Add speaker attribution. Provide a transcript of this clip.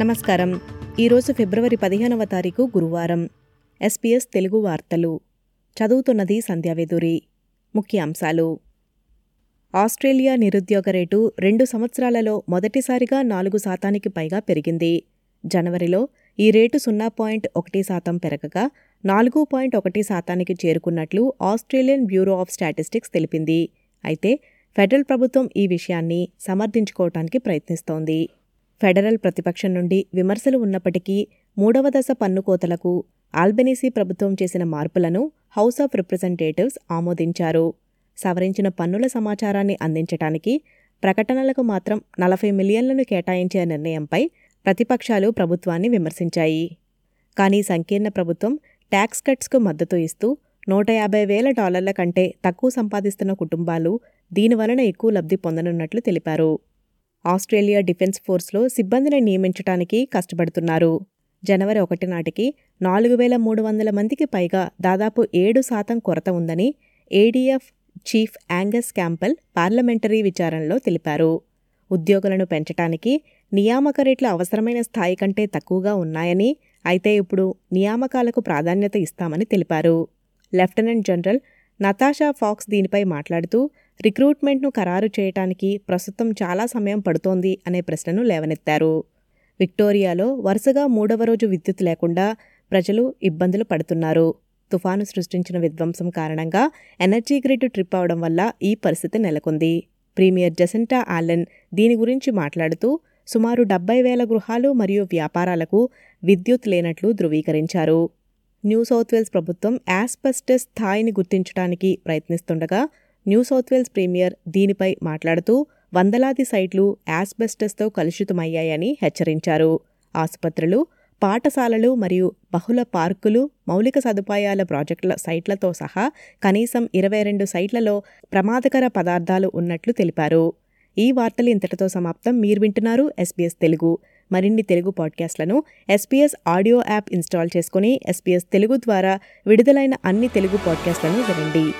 Speaker 1: నమస్కారం. ఈరోజు ఫిబ్రవరి పదిహేనవ తారీఖు గురువారం. ఎస్పీఎస్ తెలుగు వార్తలు. చదువుతున్నది సంధ్యావేదూరి ముఖ్యాంశాలు. ఆస్ట్రేలియా నిరుద్యోగ రేటు రెండు సంవత్సరాలలో మొదటిసారిగా నాలుగు శాతానికి పైగా పెరిగింది. జనవరిలో ఈ రేటు సున్నా పాయింట్ ఒకటి శాతం పెరగగా నాలుగు పాయింట్ ఒకటి శాతానికి చేరుకున్నట్లు ఆస్ట్రేలియన్ బ్యూరో ఆఫ్ స్టాటిస్టిక్స్ తెలిపింది. అయితే ఫెడరల్ ప్రభుత్వం ఈ విషయాన్ని సమర్థించుకోవటానికి ప్రయత్నిస్తోంది. ఫెడరల్ ప్రతిపక్షం నుండి విమర్శలు ఉన్నప్పటికీ మూడవ దశ పన్ను కోతలకు ఆల్బెనీసీ ప్రభుత్వం చేసిన మార్పులను హౌస్ ఆఫ్ రిప్రజెంటేటివ్స్ ఆమోదించారు. సవరించిన పన్నుల సమాచారాన్ని అందించటానికి ప్రకటనలకు మాత్రం నలభై మిలియన్లను కేటాయించే నిర్ణయంపై ప్రతిపక్షాలు ప్రభుత్వాన్ని విమర్శించాయి. కానీ సంకీర్ణ ప్రభుత్వం ట్యాక్స్ కట్స్కు మద్దతు ఇస్తూ నూట యాభై వేల డాలర్ల కంటే తక్కువ సంపాదిస్తున్న కుటుంబాలు దీనివలన ఎక్కువ లబ్ధి పొందనున్నట్లు తెలిపారు. ఆస్ట్రేలియా డిఫెన్స్ ఫోర్స్లో సిబ్బందిని నియమించటానికి కష్టపడుతున్నారు. జనవరి ఒకటి నాటికి నాలుగు వేల మూడు వందల మందికి పైగా దాదాపు ఏడు శాతం కొరత ఉందని ADF chief Angus Campbell parliamentary విచారణలో తెలిపారు. ఉద్యోగులను పెంచటానికి నియామక రేట్లు అవసరమైన స్థాయి కంటే తక్కువగా ఉన్నాయని అయితే ఇప్పుడు నియామకాలకు ప్రాధాన్యత ఇస్తామని తెలిపారు. లెఫ్టినెంట్ జనరల్ నతాషా ఫాక్స్ దీనిపై మాట్లాడుతూ రిక్రూట్మెంట్ను ఖరారు చేయటానికి ప్రస్తుతం చాలా సమయం పడుతోంది అనే ప్రశ్నను లేవనెత్తారు. విక్టోరియాలో వరుసగా మూడవ రోజు విద్యుత్ లేకుండా ప్రజలు ఇబ్బందులు పడుతున్నారు. తుఫాను సృష్టించిన విధ్వంసం కారణంగా ఎనర్జీ గ్రిడ్ ట్రిప్ అవడం వల్ల ఈ పరిస్థితి నెలకొంది. ప్రీమియర్ జసెంటా ఆలెన్ దీని గురించి మాట్లాడుతూ సుమారు డెబ్బై వేల గృహాలు మరియు వ్యాపారాలకు విద్యుత్ లేనట్లు ధృవీకరించారు. న్యూ సౌత్ వేల్స్ ప్రభుత్వం యాస్పెస్టస్ స్థాయిని గుర్తించడానికి ప్రయత్నిస్తుండగా న్యూ సౌత్ వేల్స్ ప్రీమియర్ దీనిపై మాట్లాడుతూ వందలాది సైట్లు యాస్బెస్టస్తో కలుషితమయ్యాయని హెచ్చరించారు. ఆసుపత్రులు పాఠశాలలు మరియు బహుళ పార్కులు మౌలిక సదుపాయాల ప్రాజెక్టుల సైట్లతో సహా కనీసం ఇరవై రెండు సైట్లలో ప్రమాదకర పదార్థాలు ఉన్నట్లు తెలిపారు. ఈ వార్తలు ఇంతటితో సమాప్తం. మీరు వింటున్నారు ఎస్బీఎస్ తెలుగు. మరిన్ని తెలుగు పాడ్కాస్ట్లను ఎస్పీఎస్ ఆడియో యాప్ ఇన్స్టాల్ చేసుకుని ఎస్పీఎస్ తెలుగు ద్వారా విడుదలైన అన్ని తెలుగు పాడ్కాస్ట్లను వినండి.